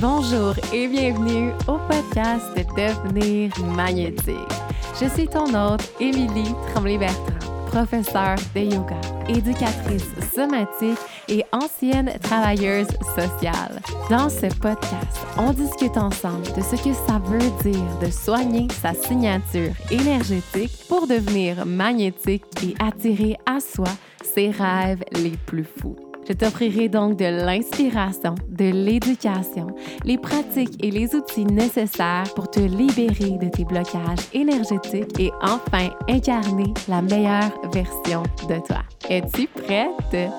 Bonjour et bienvenue au podcast Devenir magnétique. Je suis ton hôte, Émilie Tremblay-Bertrand, professeure de yoga, éducatrice somatique et ancienne travailleuse sociale. Dans ce podcast, on discute ensemble de ce que ça veut dire de soigner sa signature énergétique pour devenir magnétique et attirer à soi ses rêves les plus fous. Je t'offrirai donc de l'inspiration, de l'éducation, les pratiques et les outils nécessaires pour te libérer de tes blocages énergétiques et enfin incarner la meilleure version de toi. Es-tu prête?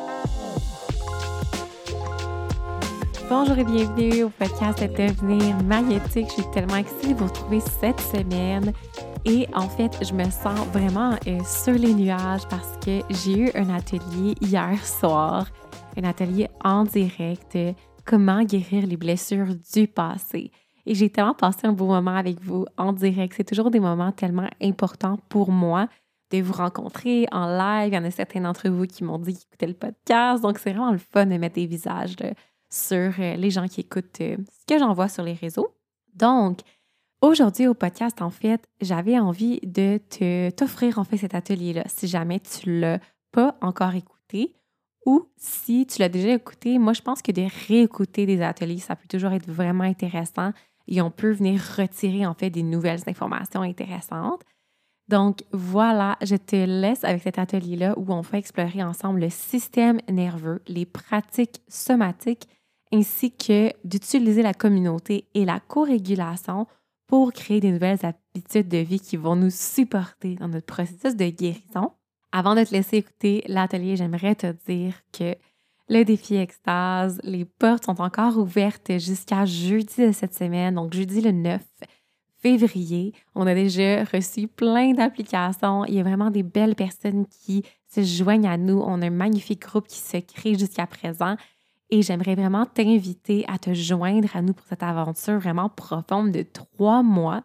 Bonjour et bienvenue au podcast Devenir magnétique. Je suis tellement excitée de vous retrouver cette semaine. Et en fait, je me sens vraiment euh, sur les nuages parce que j'ai eu un atelier hier soir un atelier en direct comment guérir les blessures du passé. Et j'ai tellement passé un beau moment avec vous en direct. C'est toujours des moments tellement importants pour moi de vous rencontrer en live. Il y en a certains d'entre vous qui m'ont dit qu'ils écoutaient le podcast. Donc, c'est vraiment le fun de mettre des visages sur euh, les gens qui écoutent euh, ce que j'envoie sur les réseaux. Donc, aujourd'hui au podcast, en fait, j'avais envie de te, t'offrir en fait cet atelier-là. Si jamais tu ne l'as pas encore écouté, ou si tu l'as déjà écouté, moi, je pense que de réécouter des ateliers, ça peut toujours être vraiment intéressant et on peut venir retirer en fait des nouvelles informations intéressantes. Donc voilà, je te laisse avec cet atelier-là où on va explorer ensemble le système nerveux, les pratiques somatiques, ainsi que d'utiliser la communauté et la co-régulation pour créer des nouvelles habitudes de vie qui vont nous supporter dans notre processus de guérison. Avant de te laisser écouter l'atelier, j'aimerais te dire que le défi extase, les portes sont encore ouvertes jusqu'à jeudi de cette semaine, donc jeudi le 9 février. On a déjà reçu plein d'applications. Il y a vraiment des belles personnes qui se joignent à nous. On a un magnifique groupe qui se crée jusqu'à présent. Et j'aimerais vraiment t'inviter à te joindre à nous pour cette aventure vraiment profonde de trois mois.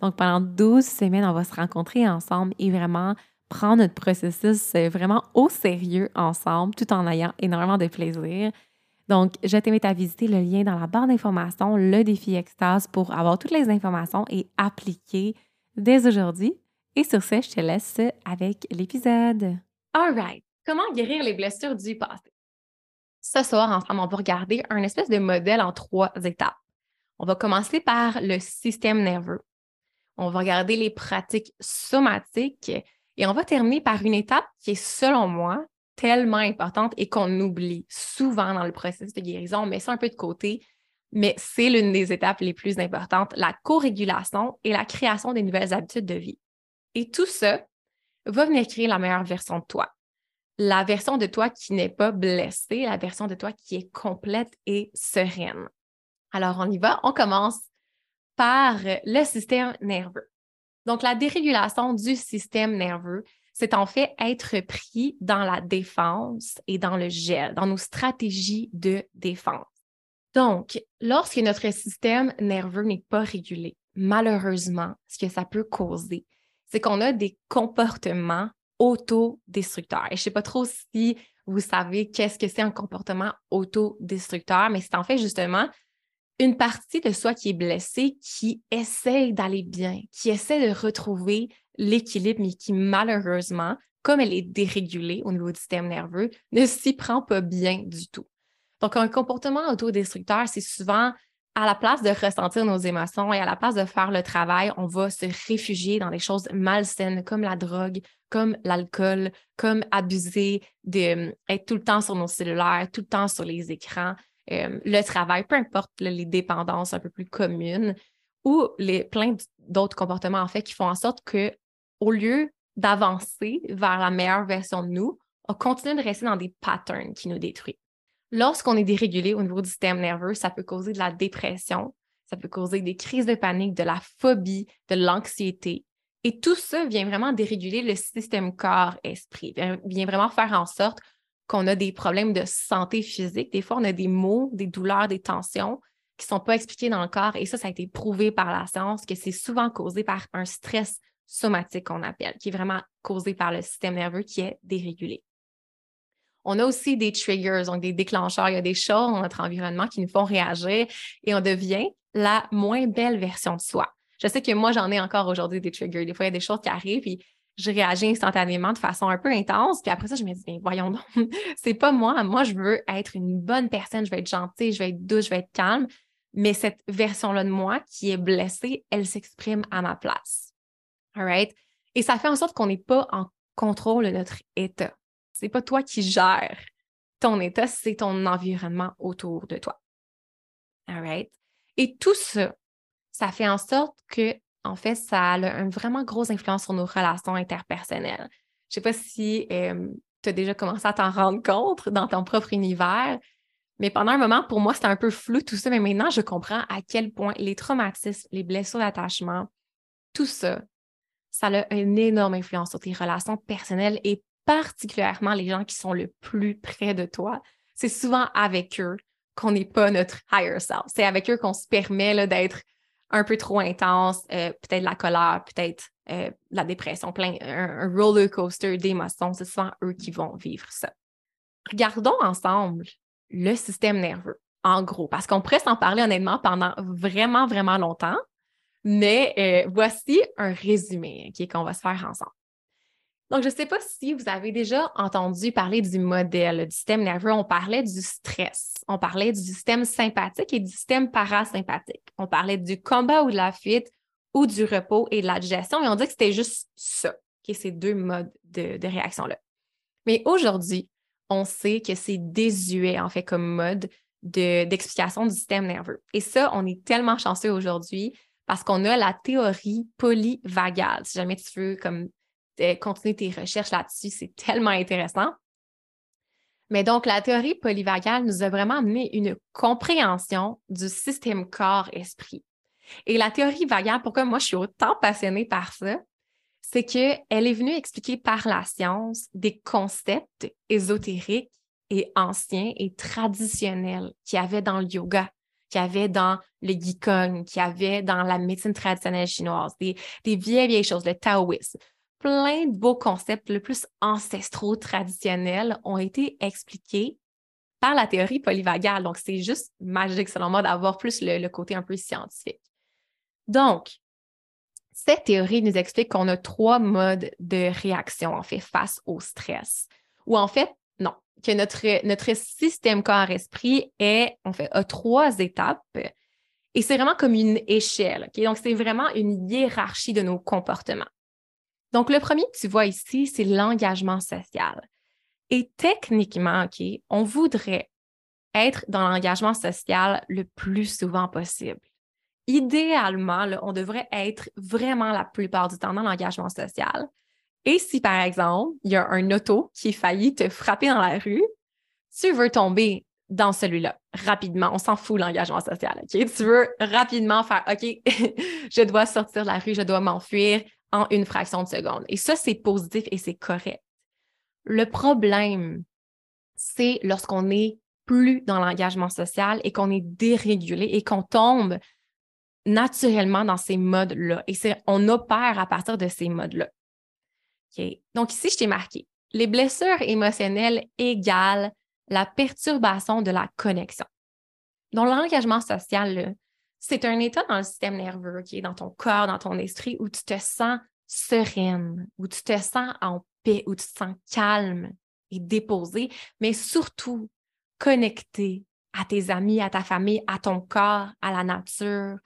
Donc, pendant 12 semaines, on va se rencontrer ensemble et vraiment prendre notre processus vraiment au sérieux ensemble, tout en ayant énormément de plaisir. Donc, je t'invite à visiter le lien dans la barre d'informations, le défi extase, pour avoir toutes les informations et appliquer dès aujourd'hui. Et sur ce, je te laisse avec l'épisode. All right. Comment guérir les blessures du passé? Ce soir, ensemble, on va regarder un espèce de modèle en trois étapes. On va commencer par le système nerveux. On va regarder les pratiques somatiques et on va terminer par une étape qui est, selon moi, tellement importante et qu'on oublie souvent dans le processus de guérison. On met ça un peu de côté, mais c'est l'une des étapes les plus importantes, la co-régulation et la création des nouvelles habitudes de vie. Et tout ça va venir créer la meilleure version de toi. La version de toi qui n'est pas blessée, la version de toi qui est complète et sereine. Alors, on y va. On commence par le système nerveux. Donc, la dérégulation du système nerveux, c'est en fait être pris dans la défense et dans le gel, dans nos stratégies de défense. Donc, lorsque notre système nerveux n'est pas régulé, malheureusement, ce que ça peut causer, c'est qu'on a des comportements autodestructeurs. Et je ne sais pas trop si vous savez qu'est-ce que c'est un comportement autodestructeur, mais c'est en fait justement une partie de soi qui est blessée, qui essaie d'aller bien, qui essaie de retrouver l'équilibre, mais qui malheureusement, comme elle est dérégulée au niveau du système nerveux, ne s'y prend pas bien du tout. Donc, un comportement autodestructeur, c'est souvent à la place de ressentir nos émotions et à la place de faire le travail, on va se réfugier dans des choses malsaines comme la drogue, comme l'alcool, comme abuser d'être euh, tout le temps sur nos cellulaires, tout le temps sur les écrans, euh, le travail, peu importe les dépendances un peu plus communes ou les, plein d'autres comportements en fait qui font en sorte que au lieu d'avancer vers la meilleure version de nous, on continue de rester dans des patterns qui nous détruisent. Lorsqu'on est dérégulé au niveau du système nerveux, ça peut causer de la dépression, ça peut causer des crises de panique, de la phobie, de l'anxiété. Et tout ça vient vraiment déréguler le système corps-esprit, vient vraiment faire en sorte qu'on a des problèmes de santé physique. Des fois, on a des maux, des douleurs, des tensions qui ne sont pas expliquées dans le corps. Et ça, ça a été prouvé par la science que c'est souvent causé par un stress somatique qu'on appelle, qui est vraiment causé par le système nerveux qui est dérégulé. on a aussi des triggers, donc des déclencheurs. Il y a des choses dans notre environnement qui nous font réagir et on devient la moins belle version de soi. Je sais que moi, j'en ai encore aujourd'hui des triggers. Des fois, il y a des choses qui arrivent, puis je réagis instantanément de façon un peu intense. Puis après ça, je me dis, bien, voyons donc, c'est pas moi. Moi, je veux être une bonne personne, je vais être gentille, je vais être douce, je vais être calme. Mais cette version-là de moi qui est blessée, elle s'exprime à ma place. All right? Et ça fait en sorte qu'on n'est pas en contrôle de notre état. C'est pas toi qui gères ton état, c'est ton environnement autour de toi. All right? Et tout ça, ça fait en sorte que en fait, ça a une vraiment grosse influence sur nos relations interpersonnelles. Je ne sais pas si tu as déjà commencé à t'en rendre compte dans ton propre univers, mais pendant un moment, pour moi, c'était un peu flou tout ça, mais maintenant, je comprends à quel point les traumatismes, les blessures d'attachement, tout ça, ça a une énorme influence sur tes relations personnelles et particulièrement les gens qui sont le plus près de toi. C'est souvent avec eux qu'on n'est pas notre higher self. C'est avec eux qu'on se permet d'être un peu trop intense, euh, peut-être la colère, peut-être euh, la dépression, plein, un, roller coaster d'émotions. C'est souvent eux qui vont vivre ça. Regardons ensemble le système nerveux, en gros, parce qu'on pourrait s'en parler honnêtement pendant vraiment, vraiment longtemps, mais euh, voici un résumé qu'on va se faire ensemble. Donc, je ne sais pas si vous avez déjà entendu parler du modèle du système nerveux. On parlait du stress, on parlait du système sympathique et du système parasympathique. On parlait du combat ou de la fuite ou du repos et de la digestion. Et on dit que c'était juste ça, ces deux modes de, réaction-là. Mais aujourd'hui, on sait que c'est désuet, en fait, comme mode d'explication du système nerveux. Et ça, on est tellement chanceux aujourd'hui parce qu'on a la théorie polyvagale. Si jamais tu veux comme continuer tes recherches là-dessus. C'est tellement intéressant. Mais donc, la théorie polyvagale nous a vraiment amené une compréhension du système corps-esprit. Et la théorie vagale, pourquoi moi je suis autant passionnée par ça, c'est qu'elle est venue expliquer par la science des concepts ésotériques et anciens et traditionnels qu'il y avait dans le yoga, qu'il y avait dans le Qigong, qu'il y avait dans la médecine traditionnelle chinoise, des, des vieilles, vieilles choses, le taoïsme plein de beaux concepts le plus ancestraux, traditionnels ont été expliqués par la théorie polyvagale. Donc, c'est juste magique, selon moi, d'avoir plus le, côté un peu scientifique. Donc, cette théorie nous explique qu'on a trois modes de réaction, en fait, face au stress. Ou en fait, non, que notre, notre système corps-esprit est, en fait, a trois étapes. Et c'est vraiment comme une échelle. Donc, c'est vraiment une hiérarchie de nos comportements. Donc, le premier que tu vois ici, c'est l'engagement social. Et techniquement, OK, on voudrait être dans l'engagement social le plus souvent possible. Idéalement, on devrait être vraiment la plupart du temps dans l'engagement social. Et si, par exemple, il y a un auto qui est failli te frapper dans la rue, tu veux tomber dans celui-là rapidement. On s'en fout l'engagement social. OK? Tu veux rapidement faire OK, je dois sortir de la rue, je dois m'enfuir, en une fraction de seconde. Et ça, c'est positif et c'est correct. Le problème, c'est lorsqu'on n'est plus dans l'engagement social et qu'on est dérégulé et qu'on tombe naturellement dans ces modes-là. Et on opère à partir de ces modes-là. Donc ici, je t'ai marqué, les blessures émotionnelles égale la perturbation de la connexion. Donc l'engagement social, c'est un état dans le système nerveux, qui est dans ton corps, dans ton esprit, où tu te sens sereine, où tu te sens en paix, où tu te sens calme et déposé, mais surtout connecté à tes amis, à ta famille, à ton corps, à la nature,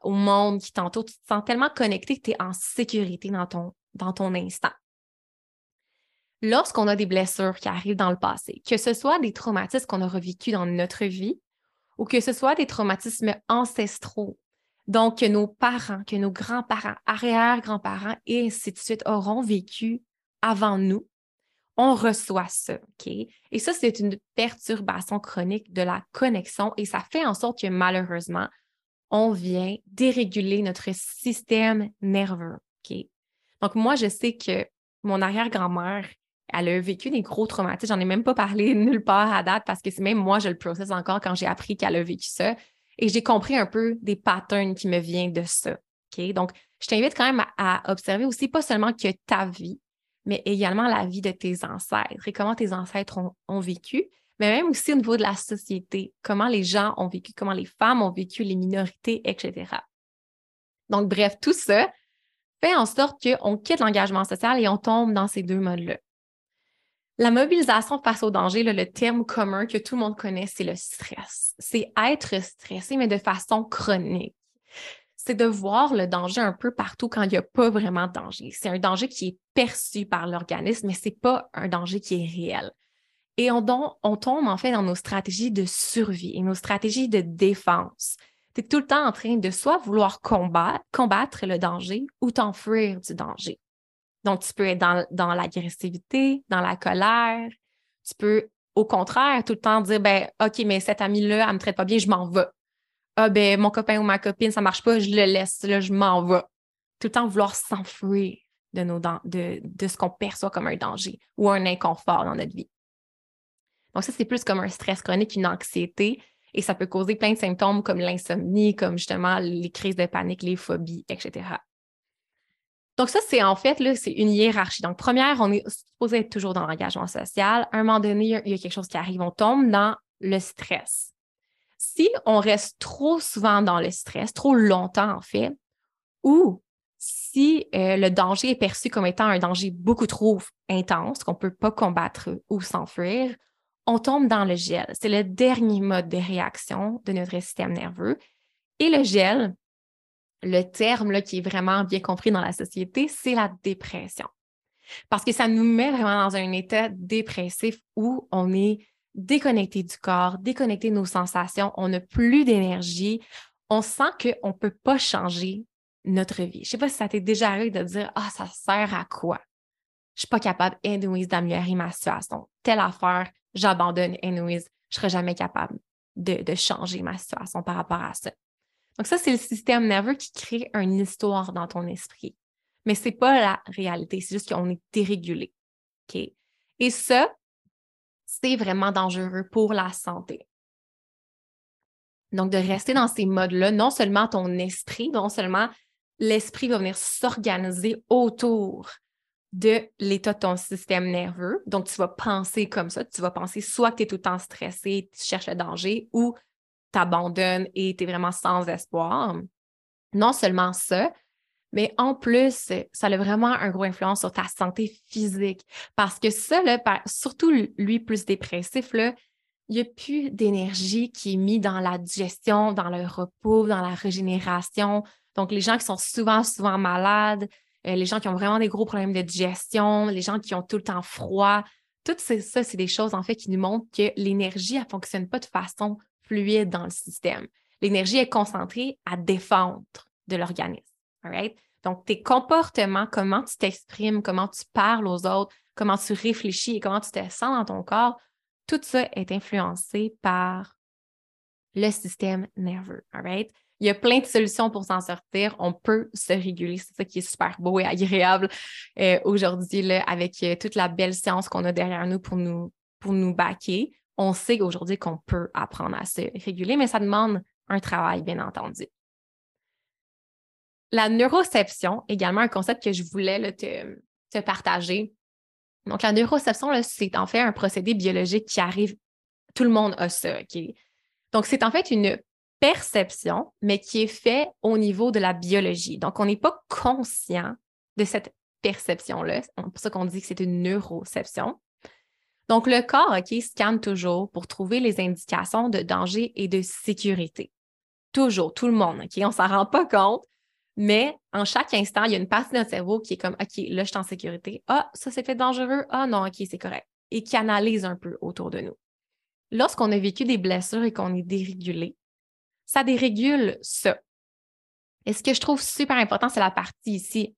au monde qui t'entoure. Tu te sens tellement connecté que tu es en sécurité dans ton, dans instant. Lorsqu'on a des blessures qui arrivent dans le passé, que ce soit des traumatismes qu'on a revécus dans notre vie, ou que ce soit des traumatismes ancestraux. Donc, que nos parents, que nos grands-parents, arrière-grands-parents et ainsi de suite auront vécu avant nous, on reçoit ça, OK? Et ça, c'est une perturbation chronique de la connexion et ça fait en sorte que malheureusement, on vient déréguler notre système nerveux, OK? Donc, moi, je sais que mon arrière-grand-mère, elle a vécu des gros traumatismes. J'en ai même pas parlé nulle part à date parce que c'est même moi, je le processe encore quand j'ai appris qu'elle a vécu ça. Et j'ai compris un peu des patterns qui me viennent de ça. Donc, je t'invite quand même à, observer aussi pas seulement que ta vie, mais également la vie de tes ancêtres et comment tes ancêtres ont, vécu, mais même aussi au niveau de la société, comment les gens ont vécu, comment les femmes ont vécu, les minorités, etc. Donc, bref, tout ça fait en sorte qu'on quitte l'engagement social et on tombe dans ces deux modes-là. La mobilisation face au danger, le terme commun que tout le monde connaît, c'est le stress. C'est être stressé, mais de façon chronique. C'est de voir le danger un peu partout quand il n'y a pas vraiment de danger. C'est un danger qui est perçu par l'organisme, mais ce n'est pas un danger qui est réel. Et on, tombe en fait dans nos stratégies de survie et nos stratégies de défense. Tu es tout le temps en train de soit vouloir combattre le danger ou t'enfuir du danger. Donc, tu peux être dans, l'agressivité, dans la colère. Tu peux, au contraire, tout le temps dire, ben, OK, mais cet ami-là, elle me traite pas bien, je m'en vais. Ah, ben, mon copain ou ma copine, ça marche pas, je le laisse, là, je m'en vais. Tout le temps vouloir s'enfuir de, de, de ce qu'on perçoit comme un danger ou un inconfort dans notre vie. Donc, ça, c'est plus comme un stress chronique, une anxiété, et ça peut causer plein de symptômes comme l'insomnie, comme justement les crises de panique, les phobies, etc. Donc, ça, c'est en fait, une hiérarchie. Donc, première, on est supposé être toujours dans l'engagement social. À un moment donné, il y a quelque chose qui arrive, on tombe dans le stress. Si on reste trop souvent dans le stress, trop longtemps en fait, ou si euh, le danger est perçu comme étant un danger beaucoup trop intense, qu'on ne peut pas combattre ou s'enfuir, on tombe dans le gel. C'est le dernier mode de réaction de notre système nerveux. Et le gel, le terme là, qui est vraiment bien compris dans la société, c'est la dépression. Parce que ça nous met vraiment dans un état dépressif où on est déconnecté du corps, déconnecté de nos sensations, on n'a plus d'énergie, on sent qu'on ne peut pas changer notre vie. Je ne sais pas si ça t'est déjà arrivé de dire Ah, ça sert à quoi? Je ne suis pas capable, anyways, d'améliorer ma situation. Telle affaire, j'abandonne, anyways, je ne serai jamais capable de, de changer ma situation par rapport à ça. Donc, ça, c'est le système nerveux qui crée une histoire dans ton esprit. Mais ce n'est pas la réalité, c'est juste qu'on est dérégulé. OK? Et ça, c'est vraiment dangereux pour la santé. Donc, de rester dans ces modes-là, non seulement ton esprit, non seulement l'esprit va venir s'organiser autour de l'état de ton système nerveux. Donc, tu vas penser comme ça. Tu vas penser soit que tu es tout le temps stressé, tu cherches le danger, ou t'abandonnes et tu es vraiment sans espoir. Non seulement ça, mais en plus, ça a vraiment un gros influence sur ta santé physique. Parce que ça, surtout lui plus dépressif, là, il n'y a plus d'énergie qui est mise dans la digestion, dans le repos, dans la régénération. Donc, les gens qui sont souvent, souvent malades, euh, les gens qui ont vraiment des gros problèmes de digestion, les gens qui ont tout le temps froid, tout ça, c'est des choses en fait qui nous montrent que l'énergie, elle ne fonctionne pas de façon fluide dans le système. L'énergie est concentrée à défendre de l'organisme. Donc, tes comportements, comment tu t'exprimes, comment tu parles aux autres, comment tu réfléchis et comment tu te sens dans ton corps, tout ça est influencé par le système nerveux. Il y a plein de solutions pour s'en sortir. On peut se réguler. C'est ça qui est super beau et agréable euh, aujourd'hui avec euh, toute la belle science qu'on a derrière nous pour nous, pour nous baquer on sait aujourd'hui qu'on peut apprendre à se réguler, mais ça demande un travail, bien entendu. La neuroception, également un concept que je voulais te, partager. Donc, la neuroception, c'est en fait un procédé biologique qui arrive, tout le monde a ça? Donc, c'est en fait une perception, mais qui est faite au niveau de la biologie. Donc, on n'est pas conscient de cette perception-là. C'est pour ça qu'on dit que c'est une neuroception. Donc, le corps, OK, scanne toujours pour trouver les indications de danger et de sécurité. Toujours, tout le monde, OK? On s'en rend pas compte, mais en chaque instant, il y a une partie de notre cerveau qui est comme, OK, là, je suis en sécurité. Ah, ça, c'est fait dangereux. Ah, non, OK, c'est correct. Et qui analyse un peu autour de nous. Lorsqu'on a vécu des blessures et qu'on est dérégulé, ça dérégule ça. Et ce que je trouve super important, c'est la partie ici.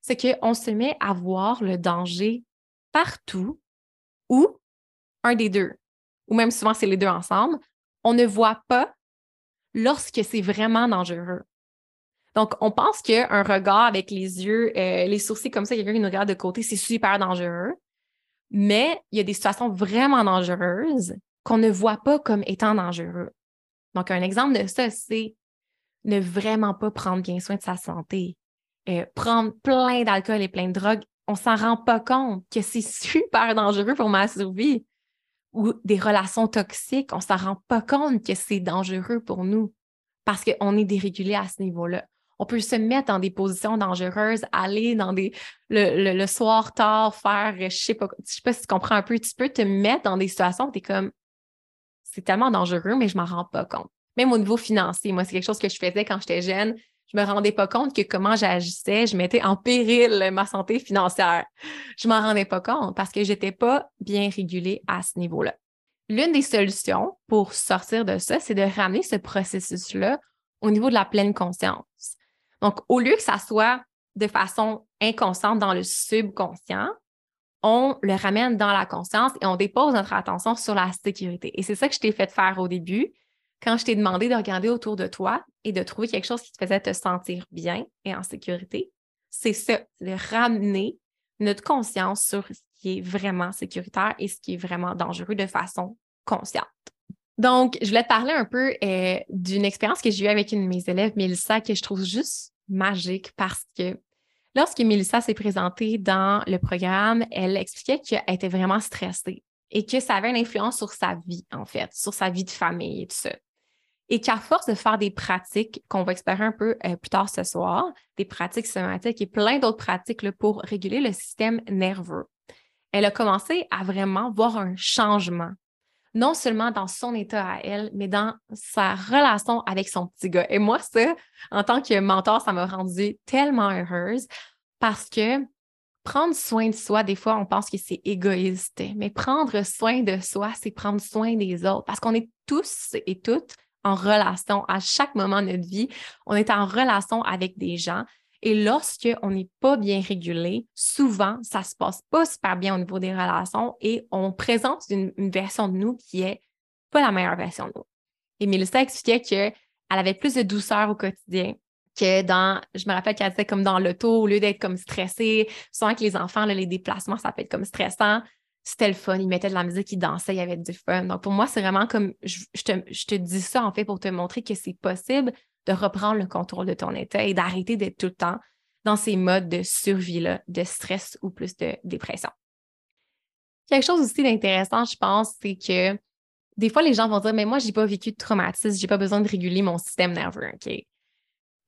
C'est qu'on se met à voir le danger partout ou un des deux, ou même souvent c'est les deux ensemble, on ne voit pas lorsque c'est vraiment dangereux. Donc, on pense qu'un regard avec les yeux, euh, les sourcils comme ça, quelqu'un qui nous regarde de côté, c'est super dangereux. Mais il y a des situations vraiment dangereuses qu'on ne voit pas comme étant dangereux. Donc, un exemple de ça, c'est ne vraiment pas prendre bien soin de sa santé. Euh, prendre plein d'alcool et plein de drogues on s'en rend pas compte que c'est super dangereux pour ma survie. Ou des relations toxiques, on s'en rend pas compte que c'est dangereux pour nous parce qu'on est dérégulé à ce niveau-là. On peut se mettre dans des positions dangereuses, aller dans des le, soir tard, faire, je sais je sais pas si tu comprends un peu, tu peux te mettre dans des situations où tu es comme c'est tellement dangereux, mais je m'en rends pas compte. Même au niveau financier, moi, c'est quelque chose que je faisais quand j'étais jeune je me rendais pas compte que comment j'agissais, je mettais en péril ma santé financière. Je m'en rendais pas compte parce que j'étais pas bien régulée à ce niveau-là. L'une des solutions pour sortir de ça, c'est de ramener ce processus-là au niveau de la pleine conscience. Donc, au lieu que ça soit de façon inconsciente dans le subconscient, on le ramène dans la conscience et on dépose notre attention sur la sécurité. Et c'est ça que je t'ai fait faire au début quand je t'ai demandé de regarder autour de toi et de trouver quelque chose qui te faisait te sentir bien et en sécurité, c'est ça, de ramener notre conscience sur ce qui est vraiment sécuritaire et ce qui est vraiment dangereux de façon consciente. Donc, je voulais te parler un peu euh, d'une expérience que j'ai eue avec une de mes élèves, Mélissa, que je trouve juste magique parce que lorsque Mélissa s'est présentée dans le programme, elle expliquait qu'elle était vraiment stressée et que ça avait une influence sur sa vie, en fait, sur sa vie de famille et tout ça et qu'à force de faire des pratiques qu'on va explorer un peu euh, plus tard ce soir, des pratiques somatiques et plein d'autres pratiques pour réguler le système nerveux, elle a commencé à vraiment voir un changement, non seulement dans son état à elle, mais dans sa relation avec son petit gars. Et moi, ça, en tant que mentor, ça m'a rendue tellement heureuse parce que prendre soin de soi, des fois, on pense que c'est égoïste, mais prendre soin de soi, c'est prendre soin des autres parce qu'on est tous et toutes en relation à chaque moment de notre vie. On est en relation avec des gens. Et lorsqu'on n'est pas bien régulé, souvent, ça ne se passe pas super bien au niveau des relations et on présente une, version de nous qui est pas la meilleure version de nous. Et Mélissa expliquait qu'elle avait plus de douceur au quotidien que dans, je me rappelle qu'elle disait comme dans l'auto, au lieu d'être comme stressée, souvent que les enfants, les déplacements, ça peut être comme stressant c'était le fun. Ils mettaient de la musique, ils dansaient, il y avait du fun. Donc, pour moi, c'est vraiment comme je, te, dis ça, en fait, pour te montrer que c'est possible de reprendre le contrôle de ton état et d'arrêter d'être tout le temps dans ces modes de survie-là, de stress ou plus de dépression. Quelque chose aussi d'intéressant, je pense, c'est que des fois, les gens vont dire, mais moi, je n'ai pas vécu de traumatisme, je n'ai pas besoin de réguler mon système nerveux, OK?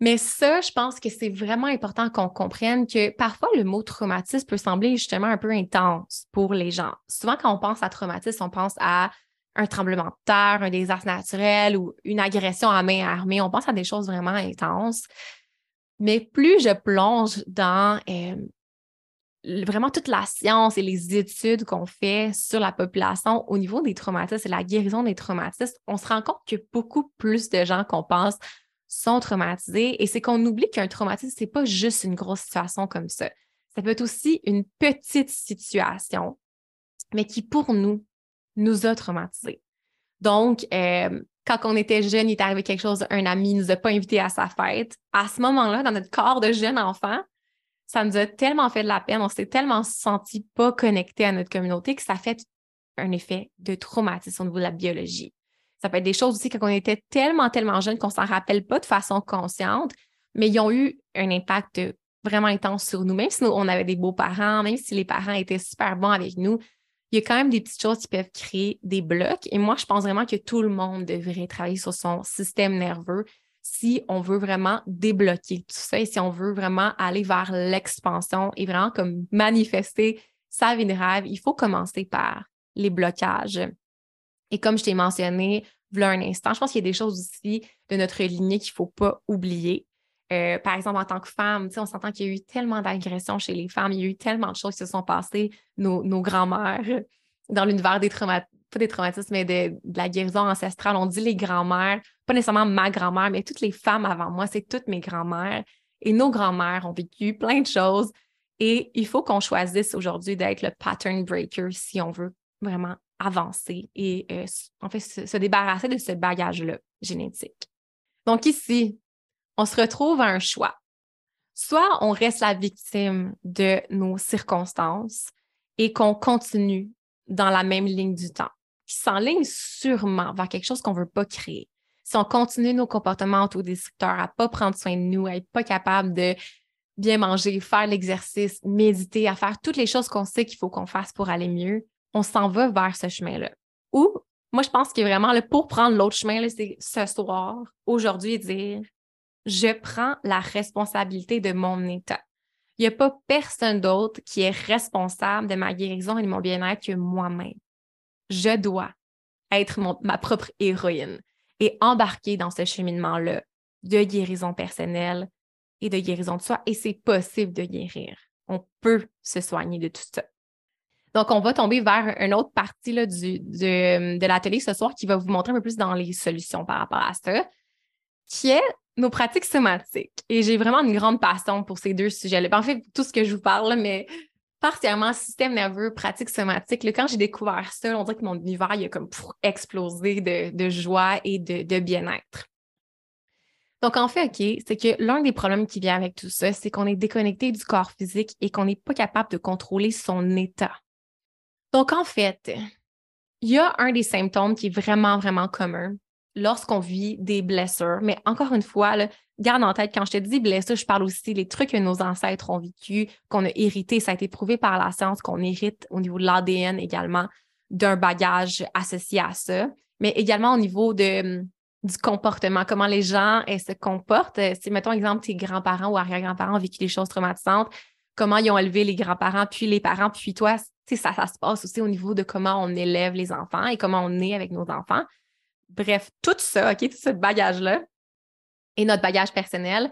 Mais ça, je pense que c'est vraiment important qu'on comprenne que parfois le mot traumatisme peut sembler justement un peu intense pour les gens. Souvent, quand on pense à traumatisme, on pense à un tremblement de terre, un désastre naturel ou une agression à main armée. On pense à des choses vraiment intenses. Mais plus je plonge dans euh, vraiment toute la science et les études qu'on fait sur la population au niveau des traumatismes et la guérison des traumatismes, on se rend compte que beaucoup plus de gens qu'on pense sont traumatisés et c'est qu'on oublie qu'un traumatisme, c'est pas juste une grosse situation comme ça. Ça peut être aussi une petite situation, mais qui pour nous, nous a traumatisés. Donc, euh, quand on était jeune, il est arrivé quelque chose, un ami ne nous a pas invités à sa fête. À ce moment-là, dans notre corps de jeune enfant, ça nous a tellement fait de la peine, on s'est tellement senti pas connecté à notre communauté que ça fait un effet de traumatisme au niveau de la biologie. Ça peut être des choses aussi quand on était tellement, tellement jeune qu'on s'en rappelle pas de façon consciente, mais ils ont eu un impact vraiment intense sur nous. Même si nous, on avait des beaux-parents, même si les parents étaient super bons avec nous, il y a quand même des petites choses qui peuvent créer des blocs. Et moi, je pense vraiment que tout le monde devrait travailler sur son système nerveux si on veut vraiment débloquer tout ça et si on veut vraiment aller vers l'expansion et vraiment comme manifester sa vie de rêve, il faut commencer par les blocages et comme je t'ai mentionné, voilà un instant, je pense qu'il y a des choses aussi de notre lignée qu'il ne faut pas oublier. Euh, par exemple, en tant que femme, on s'entend qu'il y a eu tellement d'agressions chez les femmes, il y a eu tellement de choses qui se sont passées, nos, grands-mères, dans l'univers des traumatismes, pas des traumatismes, mais de, la guérison ancestrale. On dit les grands-mères, pas nécessairement ma grand-mère, mais toutes les femmes avant moi, c'est toutes mes grands-mères. Et nos grands-mères ont vécu plein de choses. Et il faut qu'on choisisse aujourd'hui d'être le pattern breaker si on veut vraiment avancer et euh, en fait se, débarrasser de ce bagage-là génétique. Donc ici, on se retrouve à un choix. Soit on reste la victime de nos circonstances et qu'on continue dans la même ligne du temps, qui s'enligne sûrement vers quelque chose qu'on ne veut pas créer. Si on continue nos comportements autodestructeurs, à ne pas prendre soin de nous, à être pas capable de bien manger, faire l'exercice, méditer, à faire toutes les choses qu'on sait qu'il faut qu'on fasse pour aller mieux, on s'en va vers ce chemin-là. Ou, moi, je pense que vraiment, là, pour prendre l'autre chemin, c'est ce soir, aujourd'hui, dire je prends la responsabilité de mon état. Il n'y a pas personne d'autre qui est responsable de ma guérison et de mon bien-être que moi-même. Je dois être ma propre héroïne et embarquer dans ce cheminement-là de guérison personnelle et de guérison de soi. Et c'est possible de guérir. On peut se soigner de tout ça. Donc, on va tomber vers une autre partie là, du, de l'atelier ce soir qui va vous montrer un peu plus dans les solutions par rapport à ça, qui est nos pratiques somatiques. Et j'ai vraiment une grande passion pour ces deux sujets-là. Ben, en fait, tout ce que je vous parle, mais particulièrement système nerveux, pratiques somatiques. quand j'ai découvert ça, on dirait que mon univers il a comme explosé de, joie et de, de bien-être. Donc, en fait, OK, c'est que l'un des problèmes qui vient avec tout ça, c'est qu'on est déconnecté du corps physique et qu'on n'est pas capable de contrôler son état. Donc, en fait, il y a un des symptômes qui est vraiment, vraiment commun lorsqu'on vit des blessures. Mais encore une fois, garde en tête, quand je te dis blessure, je parle aussi des trucs que nos ancêtres ont vécu, qu'on a hérité. Ça a été prouvé par la science qu'on hérite au niveau de l'ADN également d'un bagage associé à ça, mais également au niveau de, du comportement, comment les gens se comportent. Si, mettons, exemple, tes grands-parents ou arrière-grands-parents ont vécu des choses traumatisantes, comment ils ont élevé les grands-parents, puis les parents, puis toi, ça, se passe aussi au niveau de comment on élève les enfants et comment on est avec nos enfants. Bref, tout ça, OK, tout ce bagage-là et notre bagage personnel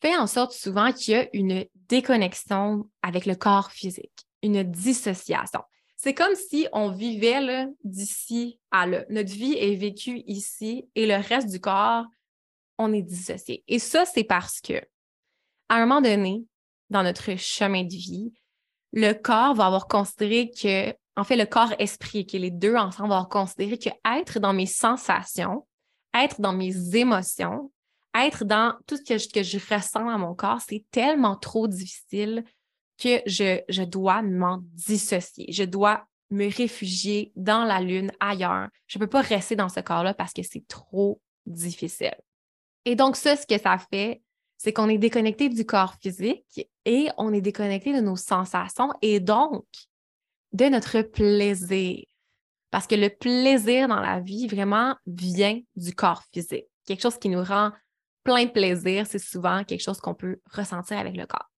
fait en sorte souvent qu'il y a une déconnexion avec le corps physique, une dissociation. C'est comme si on vivait d'ici à là. Notre vie est vécue ici et le reste du corps, on est dissocié. Et ça, c'est parce que, à un moment donné, dans notre chemin de vie, le corps va avoir considéré que en fait, le corps-esprit, qui est les deux ensemble, va considérer que être dans mes sensations, être dans mes émotions, être dans tout ce que je, que je ressens dans mon corps, c'est tellement trop difficile que je, je dois m'en dissocier. Je dois me réfugier dans la lune ailleurs. Je ne peux pas rester dans ce corps-là parce que c'est trop difficile. Et donc, ça, ce que ça fait, c'est qu'on est déconnecté du corps physique et on est déconnecté de nos sensations. Et donc, de notre plaisir. Parce que le plaisir dans la vie vraiment vient du corps physique. Quelque chose qui nous rend plein de plaisir, c'est souvent quelque chose qu'on peut ressentir avec le corps.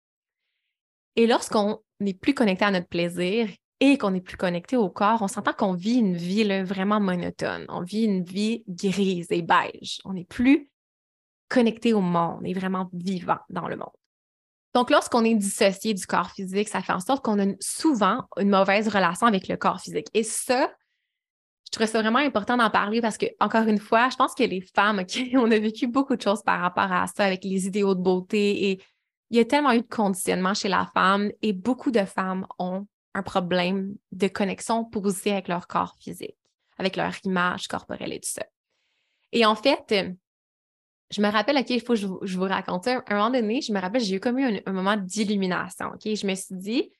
Et lorsqu'on n'est plus connecté à notre plaisir et qu'on n'est plus connecté au corps, on s'entend qu'on vit une vie vraiment monotone. On vit une vie grise et beige. On n'est plus connecté au monde, on est vraiment vivant dans le monde. Donc, lorsqu'on est dissocié du corps physique, ça fait en sorte qu'on a souvent une mauvaise relation avec le corps physique. Et ça, je trouve ça vraiment important d'en parler parce que, encore une fois, je pense que les femmes, on a vécu beaucoup de choses par rapport à ça avec les idéaux de beauté et il y a tellement eu de conditionnement chez la femme et beaucoup de femmes ont un problème de connexion posée avec leur corps physique, avec leur image corporelle et tout ça. Et en fait, je me rappelle, OK, il faut que je, vous raconte un moment donné, je me rappelle, j'ai eu comme eu un, moment d'illumination. OK? Je me suis dit,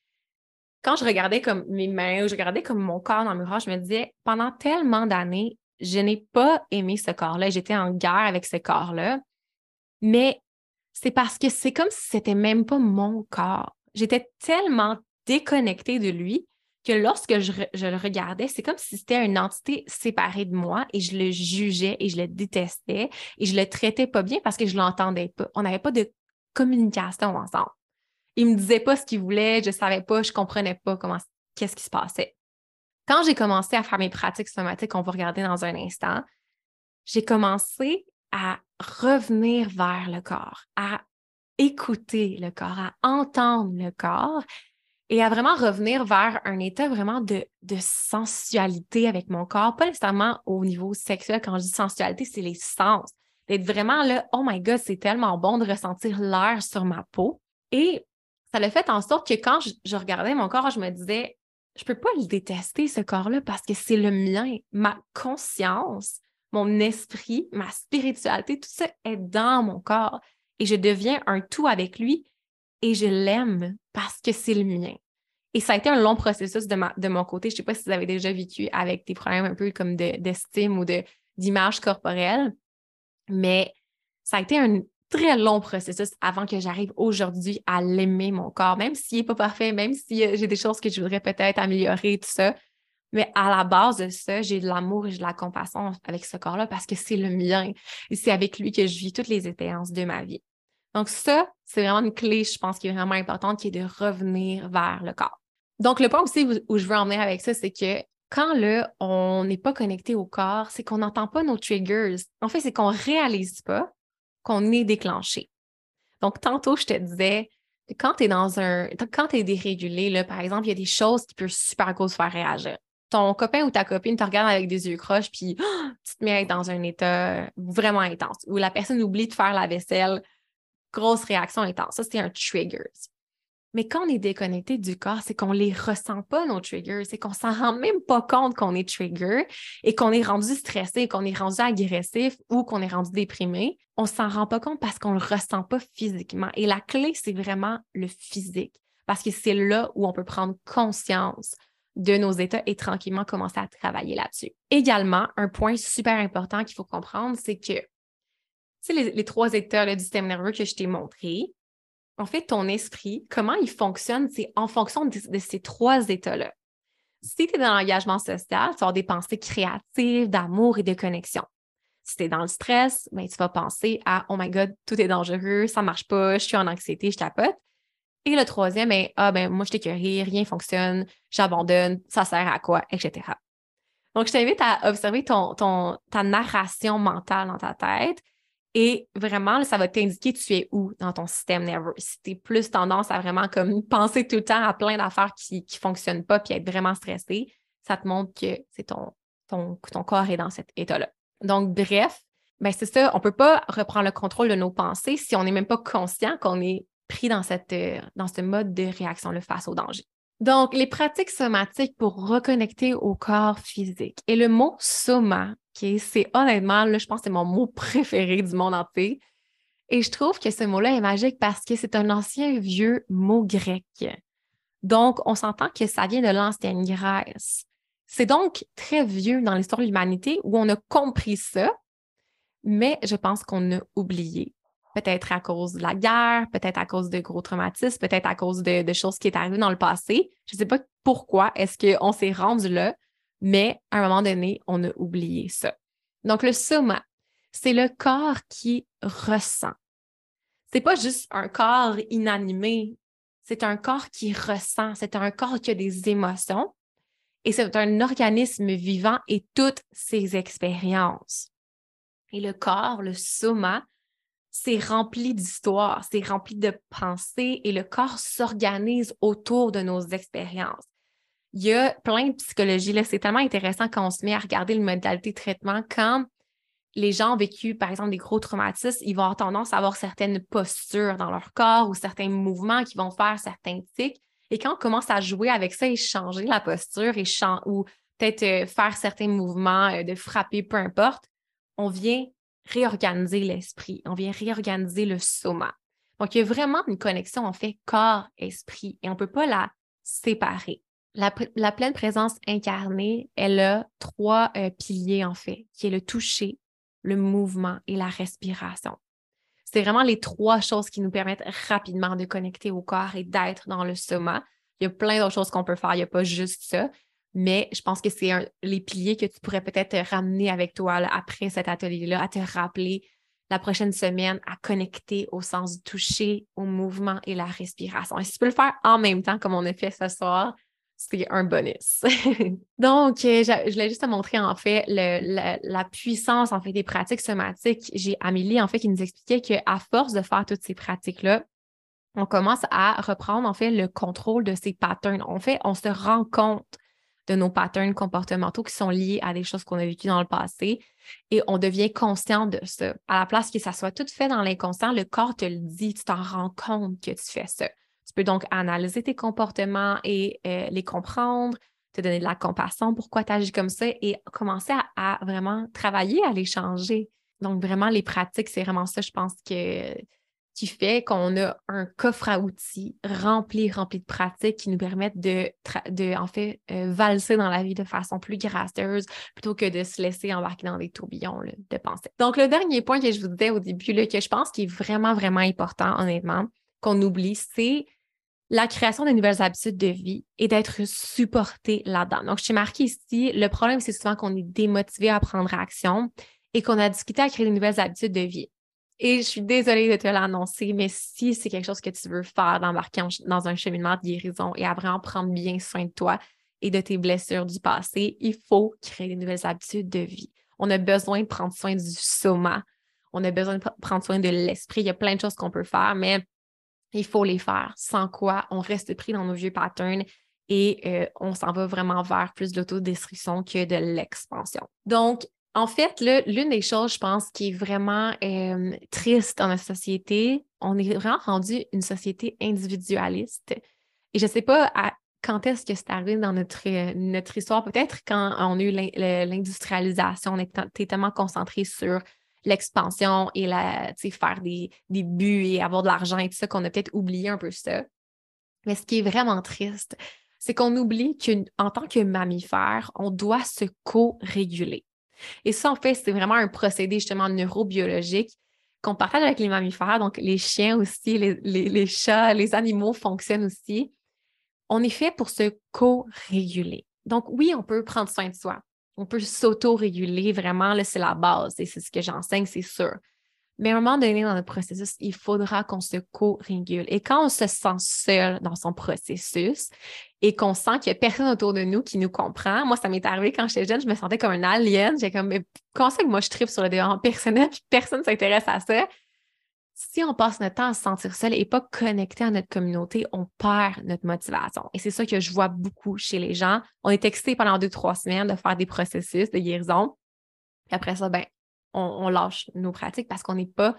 quand je regardais comme mes mains ou je regardais comme mon corps dans le miroir, je me disais, pendant tellement d'années, je n'ai pas aimé ce corps-là. J'étais en guerre avec ce corps-là. Mais c'est parce que c'est comme si c'était même pas mon corps. J'étais tellement déconnectée de lui que lorsque je, le regardais, c'est comme si c'était une entité séparée de moi et je le jugeais et je le détestais et je le traitais pas bien parce que je l'entendais pas. On n'avait pas de communication ensemble. Il me disait pas ce qu'il voulait, je savais pas, je comprenais pas comment qu'est-ce qui se passait. Quand j'ai commencé à faire mes pratiques somatiques, on va regarder dans un instant, j'ai commencé à revenir vers le corps, à écouter le corps, à entendre le corps et à vraiment revenir vers un état vraiment de, sensualité avec mon corps, pas nécessairement au niveau sexuel. Quand je dis sensualité, c'est les sens. D'être vraiment là, oh my God, c'est tellement bon de ressentir l'air sur ma peau. Et ça l'a fait en sorte que quand je, regardais mon corps, je me disais, je peux pas le détester, ce corps-là, parce que c'est le mien. Ma conscience, mon esprit, ma spiritualité, tout ça est dans mon corps. Et je deviens un tout avec lui et je l'aime parce que c'est le mien. Et ça a été un long processus de, de mon côté. Je ne sais pas si vous avez déjà vécu avec des problèmes un peu comme d'estime ou d'image corporelle, mais ça a été un très long processus avant que j'arrive aujourd'hui à l'aimer, mon corps, même s'il n'est pas parfait, même si j'ai des choses que je voudrais peut-être améliorer, tout ça. Mais à la base de ça, j'ai de l'amour et de la compassion avec ce corps-là parce que c'est le mien. Et c'est avec lui que je vis toutes les expériences de ma vie. Donc, ça, c'est vraiment une clé, je pense, qui est vraiment importante, qui est de revenir vers le corps. Donc, le point aussi où, je veux en venir avec ça, c'est que quand là, on n'est pas connecté au corps, c'est qu'on n'entend pas nos triggers. En fait, c'est qu'on ne réalise pas qu'on est déclenché. Donc, tantôt, je te disais, quand tu es dans un. Quand tu es dérégulé, là, par exemple, il y a des choses qui peuvent super gros faire réagir ton copain ou ta copine te regarde avec des yeux croches, puis tu te mets dans un état vraiment intense, où la personne oublie de faire la vaisselle, grosse réaction intense. Ça, c'est un trigger. Mais quand on est déconnecté du corps, c'est qu'on ne les ressent pas, nos triggers. C'est qu'on ne s'en rend même pas compte qu'on est trigger et qu'on est rendu stressé, qu'on est rendu agressif ou qu'on est rendu déprimé. On ne s'en rend pas compte parce qu'on ne le ressent pas physiquement. Et la clé, c'est vraiment le physique parce que c'est là où on peut prendre conscience de nos états et tranquillement commencer à travailler là-dessus. Également, un point super important qu'il faut comprendre, c'est que les, les, trois états du système nerveux que je t'ai montré, en fait, ton esprit, comment il fonctionne, c'est en fonction de, ces trois états-là. Si tu es dans l'engagement social, tu vas des pensées créatives, d'amour et de connexion. Si tu es dans le stress, ben, tu vas penser à Oh my God, tout est dangereux, ça ne marche pas, je suis en anxiété, je tapote. Et le troisième est Ah, ben moi, je t'écœurie, rien ne fonctionne, j'abandonne, ça sert à quoi, etc. Donc, je t'invite à observer ta narration mentale dans ta tête et vraiment, ça va t'indiquer tu es où dans ton système nerveux. Si tu es plus tendance à vraiment comme penser tout le temps à plein d'affaires qui ne fonctionnent pas puis être vraiment stressé, ça te montre que c'est ton, ton, ton corps est dans cet état-là. Donc, bref, ben c'est ça, on ne peut pas reprendre le contrôle de nos pensées si on n'est même pas conscient qu'on est pris dans, cette, euh, dans ce mode de réaction face au danger. Donc, les pratiques somatiques pour reconnecter au corps physique. Et le mot soma, c'est honnêtement, là, je pense que c'est mon mot préféré du monde entier. Et je trouve que ce mot-là est magique parce que c'est un ancien vieux mot grec. Donc, on s'entend que ça vient de l'ancienne Grèce. C'est donc très vieux dans l'histoire de l'humanité où on a compris ça, mais je pense qu'on a oublié peut-être à cause de la guerre, peut-être à cause de gros traumatismes, peut-être à cause de, choses qui est arrivées dans le passé. Je ne sais pas pourquoi est-ce qu'on s'est rendu là, mais à un moment donné, on a oublié ça. Donc, le soma, c'est le corps qui ressent. C'est pas juste un corps inanimé, c'est un corps qui ressent, c'est un corps qui a des émotions et c'est un organisme vivant et toutes ses expériences. Et le corps, le soma, c'est rempli d'histoires, c'est rempli de pensées et le corps s'organise autour de nos expériences. Il y a plein de psychologie. C'est tellement intéressant quand on se met à regarder le modalité de traitement. Quand les gens ont vécu, par exemple, des gros traumatismes, ils vont avoir tendance à avoir certaines postures dans leur corps ou certains mouvements qui vont faire certains tics. Et quand on commence à jouer avec ça et changer la posture et ou peut-être euh, faire certains mouvements euh, de frapper, peu importe, on vient réorganiser l'esprit, on vient réorganiser le soma. Donc, il y a vraiment une connexion, en fait, corps-esprit, et on ne peut pas la séparer. La, pleine présence incarnée, elle a trois euh, piliers, en fait, qui est le toucher, le mouvement et la respiration. C'est vraiment les trois choses qui nous permettent rapidement de connecter au corps et d'être dans le soma. Il y a plein d'autres choses qu'on peut faire, il n'y a pas juste ça, mais je pense que c'est les piliers que tu pourrais peut-être ramener avec toi après cet atelier-là, à te rappeler la prochaine semaine à connecter au sens du toucher, au mouvement et la respiration. Et si tu peux le faire en même temps, comme on a fait ce soir, c'est un bonus. Donc, euh, je voulais juste te montrer en fait la, puissance en fait des pratiques somatiques. J'ai Amélie en fait qui nous expliquait qu'à force de faire toutes ces pratiques-là, on commence à reprendre en fait le contrôle de ces patterns. En fait, on se rend compte de nos patterns comportementaux qui sont liés à des choses qu'on a vécues dans le passé et on devient conscient de ça. À la place que ça soit tout fait dans l'inconscient, le corps te le dit, tu t'en rends compte que tu fais ça. Tu peux donc analyser tes comportements et euh, les comprendre, te donner de la compassion, pourquoi tu agis comme ça et commencer à, vraiment travailler à les changer. Donc, vraiment, les pratiques, c'est vraiment ça, je pense que qui fait qu'on a un coffre à outils rempli, rempli de pratiques qui nous permettent de, de en fait, euh, valser dans la vie de façon plus gracieuse plutôt que de se laisser embarquer dans des tourbillons de pensée. Donc, le dernier point que je vous disais au début, là, que je pense qui est vraiment, vraiment important, honnêtement, qu'on oublie, c'est la création de nouvelles habitudes de vie et d'être supporté là-dedans. Donc, je t'ai marqué ici, le problème, c'est souvent qu'on est démotivé à prendre action et qu'on a discuté à créer de nouvelles habitudes de vie. Et je suis désolée de te l'annoncer, mais si c'est quelque chose que tu veux faire, d'embarquer dans un cheminement de guérison et à vraiment prendre bien soin de toi et de tes blessures du passé, il faut créer des nouvelles habitudes de vie. On a besoin de prendre soin du soma. On a besoin de prendre soin de l'esprit. Il y a plein de choses qu'on peut faire, mais il faut les faire. Sans quoi, on reste pris dans nos vieux patterns et euh, on s'en va vraiment vers plus de l'autodestruction que de l'expansion. Donc, en fait, l'une des choses, je pense, qui est vraiment euh, triste dans notre société, on est vraiment rendu une société individualiste. Et je ne sais pas quand est-ce que c'est arrivé dans notre, notre histoire. Peut-être quand on a eu l'industrialisation, on était tellement concentré sur l'expansion et la, faire des, des buts et avoir de l'argent et tout ça qu'on a peut-être oublié un peu ça. Mais ce qui est vraiment triste, c'est qu'on oublie qu'en tant que mammifère, on doit se co-réguler. Et ça, en fait, c'est vraiment un procédé justement neurobiologique qu'on partage avec les mammifères. Donc, les chiens aussi, les, chats, les animaux fonctionnent aussi. On est fait pour se co-réguler. Donc, oui, on peut prendre soin de soi. On peut s'auto-réguler vraiment, c'est la base et c'est ce que j'enseigne, c'est sûr. Mais à un moment donné dans le processus, il faudra qu'on se co-régule. Et quand on se sent seul dans son processus et qu'on sent qu'il n'y a personne autour de nous qui nous comprend, moi, ça m'est arrivé quand j'étais jeune, je me sentais comme un alien. J'ai comme, mais comment ça que moi, je tripe sur le développement personnel puis personne ne s'intéresse à ça? Si on passe notre temps à se sentir seul et pas connecté à notre communauté, on perd notre motivation. Et c'est ça que je vois beaucoup chez les gens. On est excité pendant deux, trois semaines de faire des processus de guérison. Puis après ça, ben, on, lâche nos pratiques parce qu'on n'est pas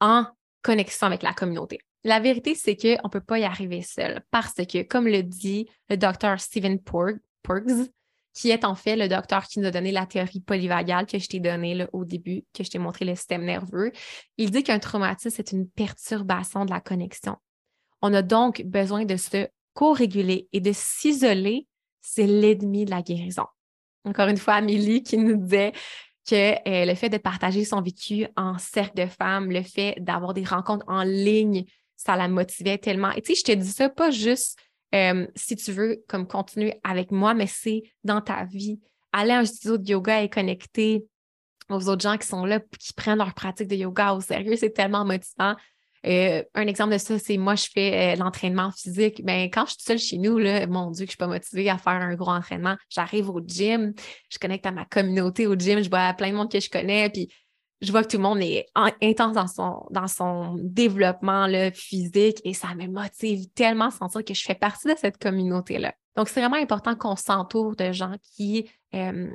en connexion avec la communauté. La vérité, c'est qu'on ne peut pas y arriver seul parce que, comme le dit le docteur Stephen Porges, qui est en fait le docteur qui nous a donné la théorie polyvagale que je t'ai donnée au début, que je t'ai montré le système nerveux, il dit qu'un traumatisme, c'est une perturbation de la connexion. On a donc besoin de se co-réguler et de s'isoler, c'est l'ennemi de la guérison. Encore une fois, Amélie qui nous disait que euh, le fait de partager son vécu en cercle de femmes, le fait d'avoir des rencontres en ligne, ça la motivait tellement. Et tu sais, je te dis ça pas juste euh, si tu veux comme continuer avec moi, mais c'est dans ta vie. Aller à un studio de yoga et connecter aux autres gens qui sont là, qui prennent leur pratique de yoga au sérieux, c'est tellement motivant. Euh, un exemple de ça, c'est moi, je fais euh, l'entraînement physique. Ben, quand je suis seule chez nous, mon Dieu, que je suis pas motivée à faire un gros entraînement. J'arrive au gym, je connecte à ma communauté au gym, je vois plein de monde que je connais, puis je vois que tout le monde est intense dans son, dans son développement physique et ça me motive tellement à sentir que je fais partie de cette communauté-là. Donc, c'est vraiment important qu'on s'entoure de gens qui euh,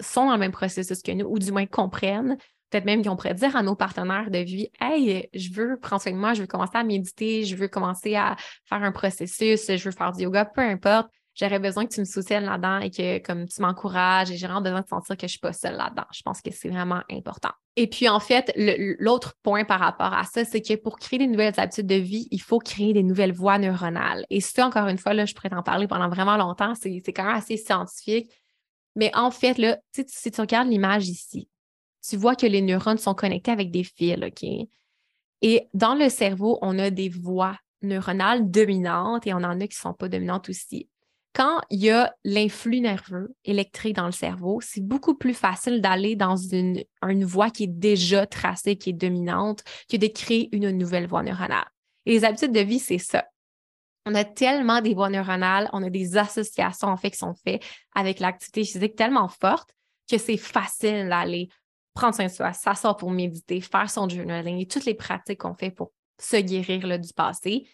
sont dans le même processus que nous ou du moins comprennent peut-être même qu'on pourrait dire à nos partenaires de vie Hey, je veux prendre soin de moi, je veux commencer à méditer, je veux commencer à faire un processus, je veux faire du yoga, peu importe. J'aurais besoin que tu me soutiennes là-dedans et que comme tu m'encourages et j'ai vraiment besoin de sentir que je ne suis pas seule là-dedans. Je pense que c'est vraiment important. Et puis en fait, l'autre point par rapport à ça, c'est que pour créer des nouvelles habitudes de vie, il faut créer des nouvelles voies neuronales. Et ça, encore une fois, là, je pourrais t'en parler pendant vraiment longtemps. C'est quand même assez scientifique. Mais en fait, là, si tu regardes l'image ici, tu vois que les neurones sont connectés avec des fils, OK? Et dans le cerveau, on a des voies neuronales dominantes et on en a qui ne sont pas dominantes aussi. Quand il y a l'influx nerveux électrique dans le cerveau, c'est beaucoup plus facile d'aller dans une, voie qui est déjà tracée, qui est dominante, que de créer une nouvelle voie neuronale. Et les habitudes de vie, c'est ça. On a tellement des voies neuronales, on a des associations en fait qui sont faites avec l'activité physique tellement forte que c'est facile d'aller prendre soin de soi, s'asseoir pour méditer, faire son journaling et toutes les pratiques qu'on fait pour se guérir du passé,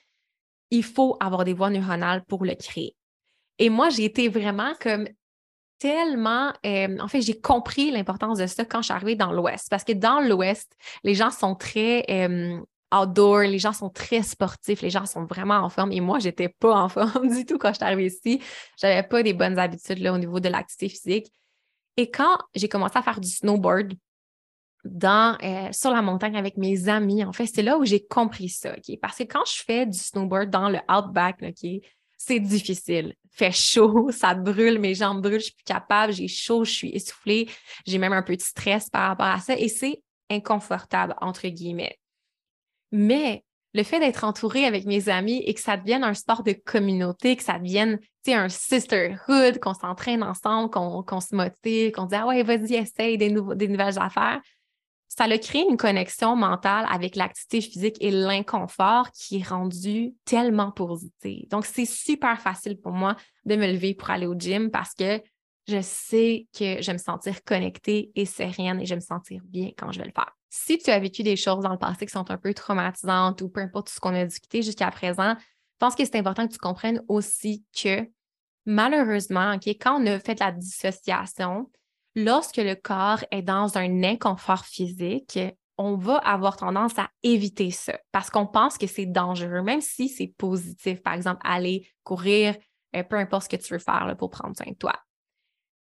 il faut avoir des voies neuronales pour le créer. Et moi, j'ai été vraiment comme tellement, euh, en fait, j'ai compris l'importance de ça quand je suis arrivée dans l'Ouest. Parce que dans l'Ouest, les gens sont très euh, outdoor, les gens sont très sportifs, les gens sont vraiment en forme. Et moi, je n'étais pas en forme du tout quand je suis arrivée ici. Je n'avais pas des bonnes habitudes là, au niveau de l'activité physique. Et quand j'ai commencé à faire du snowboard, dans, euh, sur la montagne avec mes amis. En fait, c'est là où j'ai compris ça? Parce que quand je fais du snowboard dans le outback, OK, c'est difficile. Fait chaud, ça brûle, mes jambes brûlent, je suis plus capable, j'ai chaud, je suis essoufflée, j'ai même un peu de stress par rapport à ça et c'est inconfortable, entre guillemets. Mais le fait d'être entourée avec mes amis et que ça devienne un sport de communauté, que ça devienne un sisterhood, qu'on s'entraîne ensemble, qu'on se motive, qu'on dit Ah ouais, vas-y, essaye des, des nouvelles affaires. Ça a créé une connexion mentale avec l'activité physique et l'inconfort qui est rendu tellement positif. Donc, c'est super facile pour moi de me lever pour aller au gym parce que je sais que je vais me sentir connectée et sereine et je vais me sentir bien quand je vais le faire. Si tu as vécu des choses dans le passé qui sont un peu traumatisantes ou peu importe ce qu'on a discuté jusqu'à présent, je pense que c'est important que tu comprennes aussi que malheureusement, quand on a fait la dissociation, lorsque le corps est dans un inconfort physique, on va avoir tendance à éviter ça parce qu'on pense que c'est dangereux, même si c'est positif. Par exemple, aller courir, euh, peu importe ce que tu veux faire pour prendre soin de toi.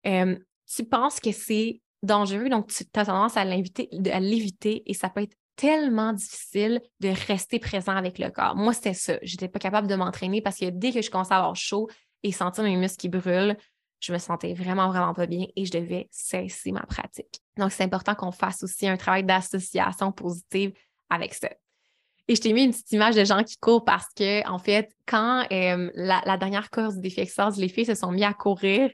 Tu penses que c'est dangereux, donc tu as tendance à l'éviter et ça peut être tellement difficile de rester présent avec le corps. Moi, c'était ça. Je n'étais pas capable de m'entraîner parce que dès que je commençais à avoir chaud et sentir mes muscles qui brûlent, je me sentais vraiment, vraiment pas bien et je devais cesser ma pratique. Donc, c'est important qu'on fasse aussi un travail d'association positive avec ça. Et je t'ai mis une petite image de gens qui courent parce que, en fait, quand euh, la, dernière course du défi les filles se sont mis à courir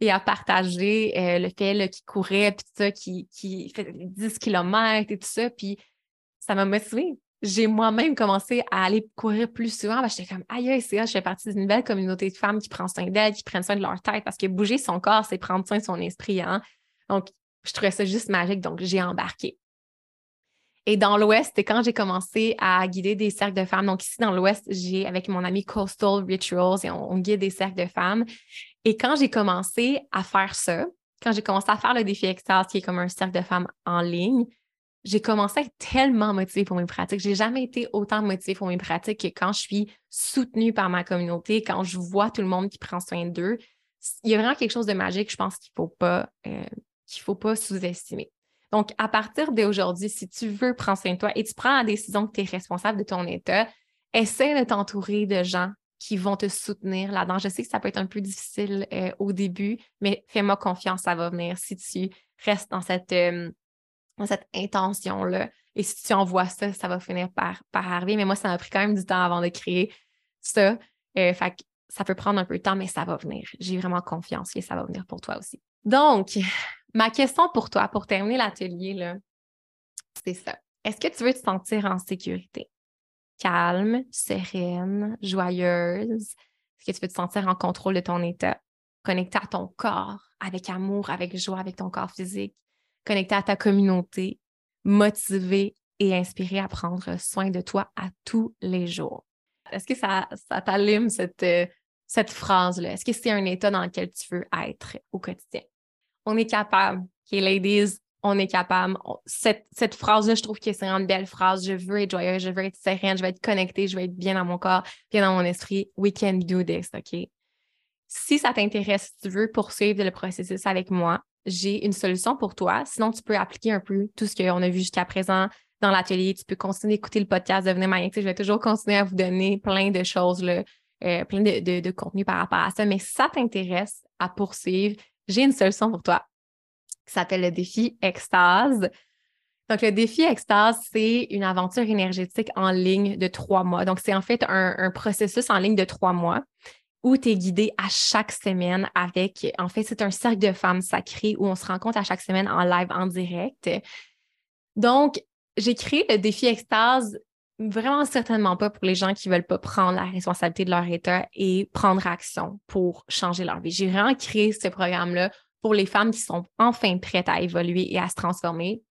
et à partager euh, le fait qu'ils couraient, puis tout ça, qui, qui fait 10 km et tout ça. Puis ça m'a motivée. J'ai moi-même commencé à aller courir plus souvent. J'étais comme, aïe, c'est je fais partie d'une belle communauté de femmes qui prennent soin d'elles, qui prennent soin de leur tête, parce que bouger son corps, c'est prendre soin de son esprit. Hein? Donc, je trouvais ça juste magique, donc j'ai embarqué. Et dans l'Ouest, c'est quand j'ai commencé à guider des cercles de femmes. Donc, ici, dans l'Ouest, j'ai, avec mon ami Coastal Rituals, et on, guide des cercles de femmes. Et quand j'ai commencé à faire ça, quand j'ai commencé à faire le défi Extase, qui est comme un cercle de femmes en ligne, j'ai commencé à être tellement motivée pour mes pratiques. J'ai jamais été autant motivée pour mes pratiques que quand je suis soutenue par ma communauté, quand je vois tout le monde qui prend soin d'eux. Il y a vraiment quelque chose de magique, je pense qu'il ne faut pas, euh, pas sous-estimer. Donc, à partir d'aujourd'hui, si tu veux prendre soin de toi et tu prends la décision que tu es responsable de ton état, essaie de t'entourer de gens qui vont te soutenir là-dedans. Je sais que ça peut être un peu difficile euh, au début, mais fais-moi confiance, ça va venir si tu restes dans cette, euh, cette intention-là. Et si tu envoies ça, ça va finir par, arriver. Mais moi, ça m'a pris quand même du temps avant de créer ça. Euh, fait que ça peut prendre un peu de temps, mais ça va venir. J'ai vraiment confiance que ça va venir pour toi aussi. Donc, Ma question pour toi, pour terminer l'atelier, c'est ça. Est-ce que tu veux te sentir en sécurité? Calme, sereine, joyeuse? Est-ce que tu veux te sentir en contrôle de ton état? Connecté à ton corps, avec amour, avec joie, avec ton corps physique? Connecté à ta communauté, motivé et inspiré à prendre soin de toi à tous les jours? Est-ce que ça, t'allume cette, euh, cette phrase-là? Est-ce que c'est un état dans lequel tu veux être au quotidien? on est capable. OK, ladies, on est capable. cette, cette phrase-là, je trouve que c'est une belle phrase. Je veux être joyeuse, je veux être sereine, je veux être connectée, je veux être bien dans mon corps, bien dans mon esprit. We can do this, OK? Si ça t'intéresse, si tu veux poursuivre le processus avec moi, j'ai une solution pour toi. Sinon, tu peux appliquer un peu tout ce qu'on a vu jusqu'à présent dans l'atelier. Tu peux continuer d'écouter le podcast Devenir magnétique. Je vais toujours continuer à vous donner plein de choses, euh, plein de contenu par rapport à ça. Mais si ça t'intéresse à poursuivre, j'ai une solution pour toi qui s'appelle le défi Extase. Donc, le défi Extase, c'est une aventure énergétique en ligne de trois mois. Donc, c'est en fait un, processus en ligne de trois mois où tu es guidé à chaque semaine avec, en fait, c'est un cercle de femmes sacrées où on se rencontre à chaque semaine en live, en direct. Donc, j'ai créé le défi Extase vraiment certainement pas pour les gens qui veulent pas prendre la responsabilité de leur état et prendre action pour changer leur vie. J'ai vraiment créé ce programme-là pour les femmes qui sont enfin prêtes à évoluer et à se transformer.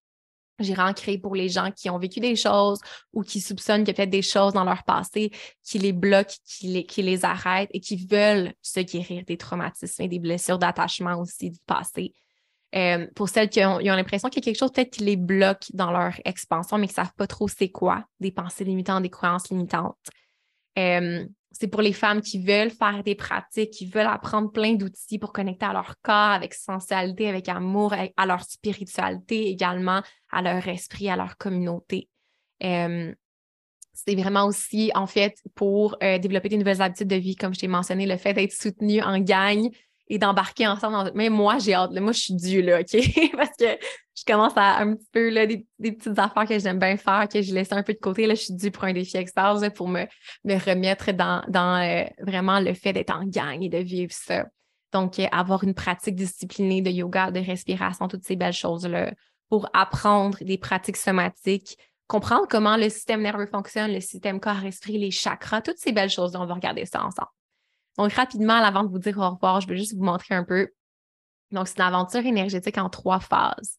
J'ai vraiment créé pour les gens qui ont vécu des choses ou qui soupçonnent qu'il y a peut-être des choses dans leur passé qui les bloquent, qui les, qui les arrêtent et qui veulent se guérir des traumatismes et des blessures d'attachement aussi du passé. Euh, pour celles qui ont, l'impression qu'il y a quelque chose peut-être qui les bloque dans leur expansion, mais qui ne savent pas trop c'est quoi, des pensées limitantes, des croyances limitantes. Euh, c'est pour les femmes qui veulent faire des pratiques, qui veulent apprendre plein d'outils pour connecter à leur corps avec sensualité, avec amour, à leur spiritualité également, à leur esprit, à leur communauté. Euh, c'est vraiment aussi, en fait, pour euh, développer des nouvelles habitudes de vie, comme je t'ai mentionné, le fait d'être soutenu en gang et d'embarquer ensemble. Mais moi, j'ai hâte. Moi, je suis due, là, OK? Parce que je commence à un petit peu, là, des, petites affaires que j'aime bien faire, que je laisse un peu de côté. Là, je suis due pour un défi extase pour me, me remettre dans, dans euh, vraiment le fait d'être en gang et de vivre ça. Donc, euh, avoir une pratique disciplinée de yoga, de respiration, toutes ces belles choses-là pour apprendre des pratiques somatiques, comprendre comment le système nerveux fonctionne, le système corps-esprit, les chakras, toutes ces belles choses. On va regarder ça ensemble. Donc, rapidement, avant de vous dire au revoir, je vais juste vous montrer un peu. Donc, c'est une aventure énergétique en trois phases.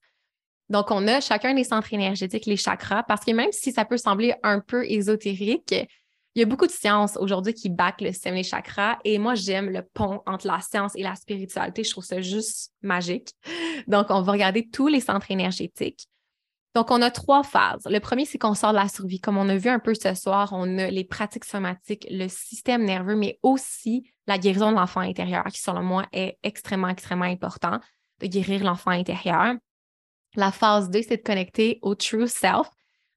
Donc, on a chacun des centres énergétiques, les chakras, parce que même si ça peut sembler un peu ésotérique, il y a beaucoup de sciences aujourd'hui qui backent le système des chakras et moi, j'aime le pont entre la science et la spiritualité. Je trouve ça juste magique. Donc, on va regarder tous les centres énergétiques. Donc, on a trois phases. Le premier, c'est qu'on sort de la survie. Comme on a vu un peu ce soir, on a les pratiques somatiques, le système nerveux, mais aussi la guérison de l'enfant intérieur, qui, selon moi, est extrêmement, extrêmement important de guérir l'enfant intérieur. La phase 2, c'est de connecter au true self.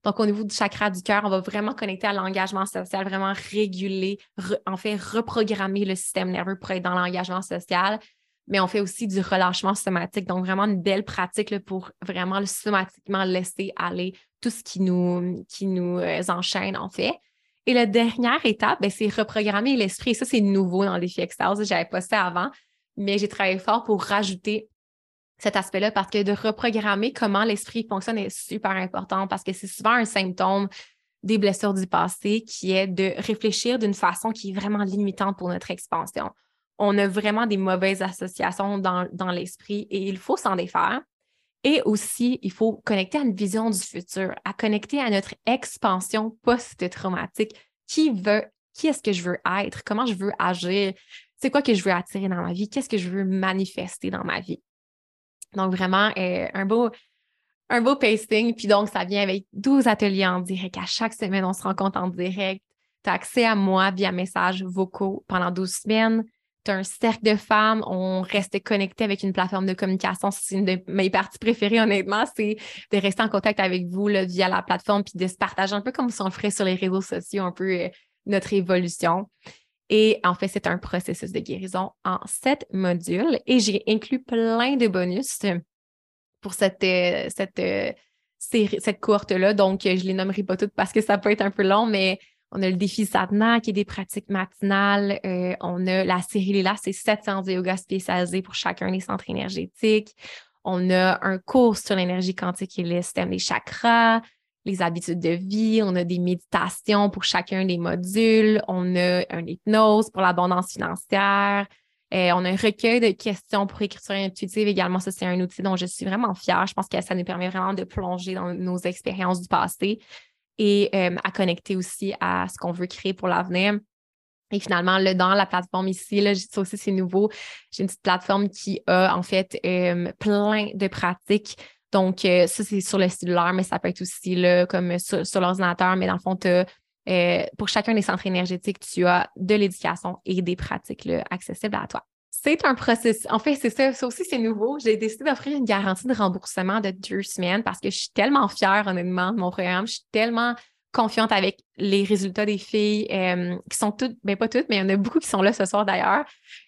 Donc, au niveau du chakra du cœur, on va vraiment connecter à l'engagement social, vraiment réguler, en fait, reprogrammer le système nerveux pour être dans l'engagement social mais on fait aussi du relâchement somatique. Donc, vraiment une belle pratique pour vraiment somatiquement laisser aller tout ce qui nous, qui nous euh, enchaîne, en fait. Et la dernière étape, ben, c'est reprogrammer l'esprit. Ça, c'est nouveau dans l'effet extase. Je n'avais pas ça avant, mais j'ai travaillé fort pour rajouter cet aspect-là parce que de reprogrammer comment l'esprit fonctionne est super important parce que c'est souvent un symptôme des blessures du passé qui est de réfléchir d'une façon qui est vraiment limitante pour notre expansion on a vraiment des mauvaises associations dans, l'esprit et il faut s'en défaire. Et aussi, il faut connecter à une vision du futur, à connecter à notre expansion post-traumatique. Qui veut, qui est-ce que je veux être? Comment je veux agir? C'est quoi que je veux attirer dans ma vie? Qu'est-ce que je veux manifester dans ma vie? Donc, vraiment, euh, un beau, un beau pasting. Puis donc, ça vient avec 12 ateliers en direct. À chaque semaine, on se rencontre en direct. Tu as accès à moi via messages vocaux pendant 12 semaines un cercle de femmes, on restait connecté avec une plateforme de communication. C'est une de mes parties préférées, honnêtement, c'est de rester en contact avec vous via la plateforme puis de se partager un peu comme si on le ferait sur les réseaux sociaux, un peu euh, notre évolution. Et en fait, c'est un processus de guérison en sept modules et j'ai inclus plein de bonus pour cette, euh, cette, euh, cette courte-là. Donc, je ne les nommerai pas toutes parce que ça peut être un peu long, mais on a le défi Sadhana qui est des pratiques matinales. Euh, on a la série Lila, c'est 7 séances de yoga spécialisées pour chacun des centres énergétiques. On a un cours sur l'énergie quantique et le système des chakras, les habitudes de vie. On a des méditations pour chacun des modules. On a un hypnose pour l'abondance financière. Euh, on a un recueil de questions pour écriture intuitive également. Ça, c'est un outil dont je suis vraiment fière. Je pense que ça nous permet vraiment de plonger dans nos expériences du passé et euh, à connecter aussi à ce qu'on veut créer pour l'avenir. Et finalement, là, dans la plateforme ici, là, ça aussi, c'est nouveau. J'ai une petite plateforme qui a en fait euh, plein de pratiques. Donc, euh, ça, c'est sur le cellulaire, mais ça peut être aussi là, comme sur, l'ordinateur. Mais dans le fond, pour chacun des centres énergétiques, tu as de l'éducation et des pratiques accessibles à toi. C'est un processus. En fait, c'est ça. Ça aussi, c'est nouveau. J'ai décidé d'offrir une garantie de remboursement de deux semaines parce que je suis tellement fière, honnêtement, de mon programme. Je suis tellement confiante avec les résultats des filles euh, qui sont toutes, bien pas toutes, mais il y en a beaucoup qui sont là ce soir d'ailleurs.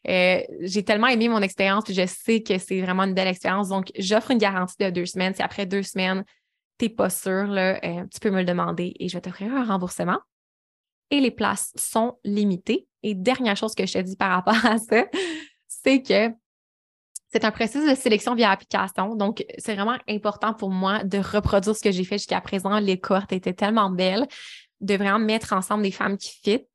Euh, j'ai tellement aimé mon expérience et je sais que c'est vraiment une belle expérience. Donc, j'offre une garantie de deux semaines. Si après deux semaines, tu n'es pas sûr, euh, tu peux me le demander et je vais t'offrir un remboursement. Et les places sont limitées. Et dernière chose que je te dis par rapport à ça, c'est que c'est un processus de sélection via application. Donc, c'est vraiment important pour moi de reproduire ce que j'ai fait jusqu'à présent. Les cohortes étaient tellement belles de vraiment mettre ensemble des femmes qui fit.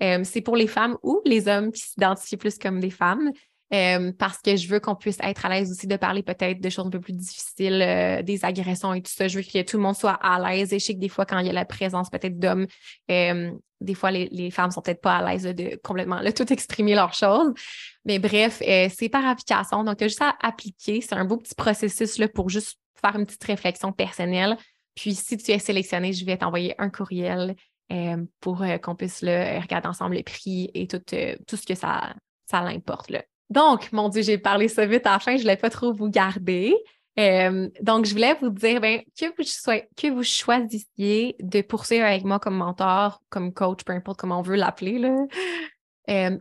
Euh, c'est pour les femmes ou les hommes qui s'identifient plus comme des femmes. Euh, parce que je veux qu'on puisse être à l'aise aussi de parler peut-être de choses un peu plus difficiles, euh, des agressions et tout ça. Je veux que tout le monde soit à l'aise. Et je sais que des fois, quand il y a la présence peut-être d'hommes, euh, des fois, les, les femmes sont peut-être pas à l'aise de complètement tout exprimer leurs choses. Mais bref, c'est par application. Donc, tu as juste à appliquer. C'est un beau petit processus là, pour juste faire une petite réflexion personnelle. Puis, si tu es sélectionné, je vais t'envoyer un courriel pour qu'on puisse regarder ensemble les prix et tout, tout ce que ça, ça l'importe. Donc, mon Dieu, j'ai parlé ça vite à la fin, je ne voulais pas trop vous garder. donc, je voulais vous dire ben, que, vous que vous choisissiez de poursuivre avec moi comme mentor, comme coach, peu importe comment on veut l'appeler,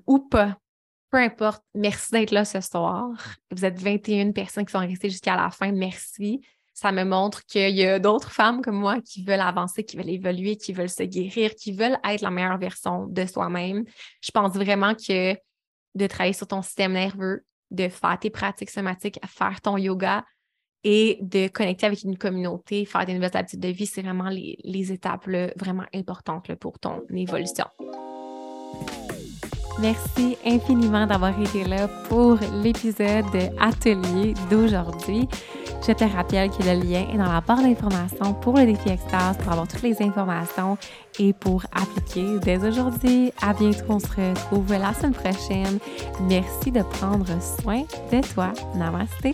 ou pas. Peu importe, merci d'être là ce soir. Vous êtes 21 personnes qui sont restées jusqu'à la fin. Merci. Ça me montre qu'il y a d'autres femmes comme moi qui veulent avancer, qui veulent évoluer, qui veulent se guérir, qui veulent être la meilleure version de soi-même. Je pense vraiment que de travailler sur ton système nerveux, de faire tes pratiques somatiques, faire ton yoga et de connecter avec une communauté, faire des nouvelles habitudes de vie, c'est vraiment les, étapes vraiment importantes pour ton évolution. Merci infiniment d'avoir été là pour l'épisode atelier d'aujourd'hui. Je te rappelle que le lien est dans la barre d'informations pour le défi Extase pour avoir toutes les informations et pour appliquer dès aujourd'hui. À bientôt, on se retrouve la semaine prochaine. Merci de prendre soin de toi. Namaste.